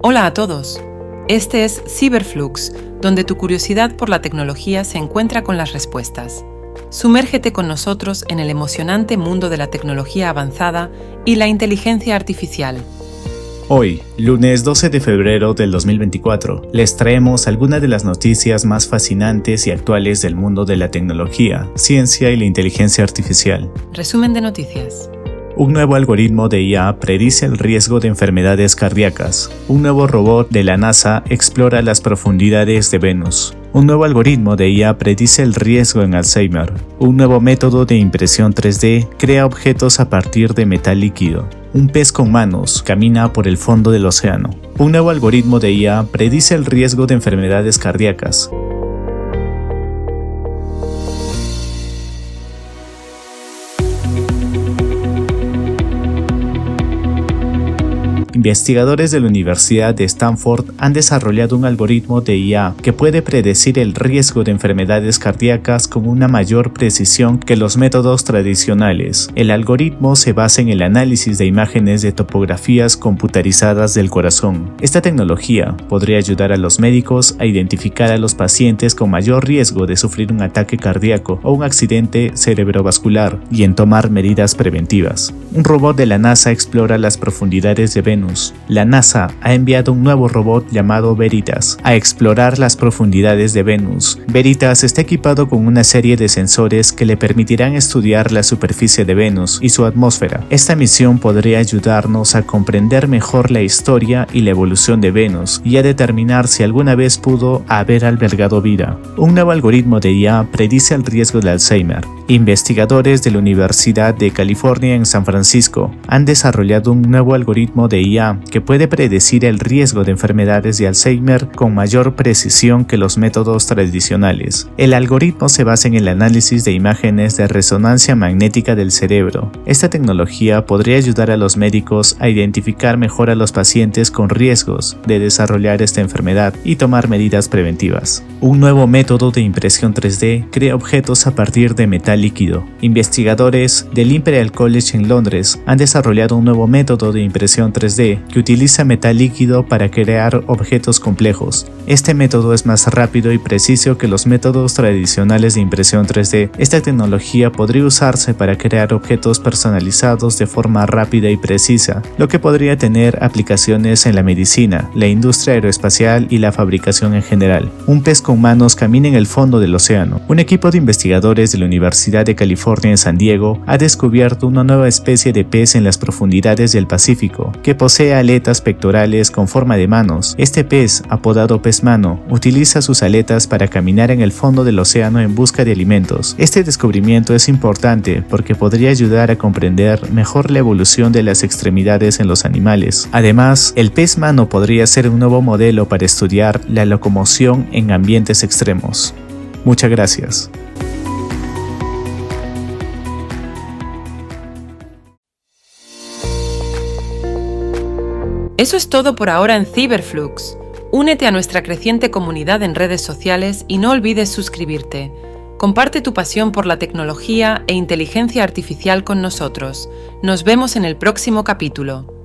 Hola a todos. Este es Cyberflux, donde tu curiosidad por la tecnología se encuentra con las respuestas. Sumérgete con nosotros en el emocionante mundo de la tecnología avanzada y la inteligencia artificial. Hoy, lunes 12 de febrero del 2024, les traemos algunas de las noticias más fascinantes y actuales del mundo de la tecnología, ciencia y la inteligencia artificial. Resumen de noticias. Un nuevo algoritmo de IA predice el riesgo de enfermedades cardíacas. Un nuevo robot de la NASA explora las profundidades de Venus. Un nuevo algoritmo de IA predice el riesgo en Alzheimer. Un nuevo método de impresión 3D crea objetos a partir de metal líquido. Un pez con manos camina por el fondo del océano. Un nuevo algoritmo de IA predice el riesgo de enfermedades cardíacas. Investigadores de la Universidad de Stanford han desarrollado un algoritmo de IA que puede predecir el riesgo de enfermedades cardíacas con una mayor precisión que los métodos tradicionales. El algoritmo se basa en el análisis de imágenes de topografías computarizadas del corazón. Esta tecnología podría ayudar a los médicos a identificar a los pacientes con mayor riesgo de sufrir un ataque cardíaco o un accidente cerebrovascular y en tomar medidas preventivas. Un robot de la NASA explora las profundidades de Venus la NASA ha enviado un nuevo robot llamado Veritas a explorar las profundidades de Venus. Veritas está equipado con una serie de sensores que le permitirán estudiar la superficie de Venus y su atmósfera. Esta misión podría ayudarnos a comprender mejor la historia y la evolución de Venus y a determinar si alguna vez pudo haber albergado vida. Un nuevo algoritmo de IA predice el riesgo de Alzheimer. Investigadores de la Universidad de California en San Francisco han desarrollado un nuevo algoritmo de IA que puede predecir el riesgo de enfermedades de Alzheimer con mayor precisión que los métodos tradicionales. El algoritmo se basa en el análisis de imágenes de resonancia magnética del cerebro. Esta tecnología podría ayudar a los médicos a identificar mejor a los pacientes con riesgos de desarrollar esta enfermedad y tomar medidas preventivas. Un nuevo método de impresión 3D crea objetos a partir de metal líquido. Investigadores del Imperial College en Londres han desarrollado un nuevo método de impresión 3D que utiliza metal líquido para crear objetos complejos. Este método es más rápido y preciso que los métodos tradicionales de impresión 3D. Esta tecnología podría usarse para crear objetos personalizados de forma rápida y precisa, lo que podría tener aplicaciones en la medicina, la industria aeroespacial y la fabricación en general. Un pez con manos camina en el fondo del océano. Un equipo de investigadores de la Universidad de California en San Diego ha descubierto una nueva especie de pez en las profundidades del Pacífico, que posee aletas pectorales con forma de manos. Este pez, apodado pez mano, utiliza sus aletas para caminar en el fondo del océano en busca de alimentos. Este descubrimiento es importante porque podría ayudar a comprender mejor la evolución de las extremidades en los animales. Además, el pez mano podría ser un nuevo modelo para estudiar la locomoción en ambientes extremos. Muchas gracias. Eso es todo por ahora en Cyberflux. Únete a nuestra creciente comunidad en redes sociales y no olvides suscribirte. Comparte tu pasión por la tecnología e inteligencia artificial con nosotros. Nos vemos en el próximo capítulo.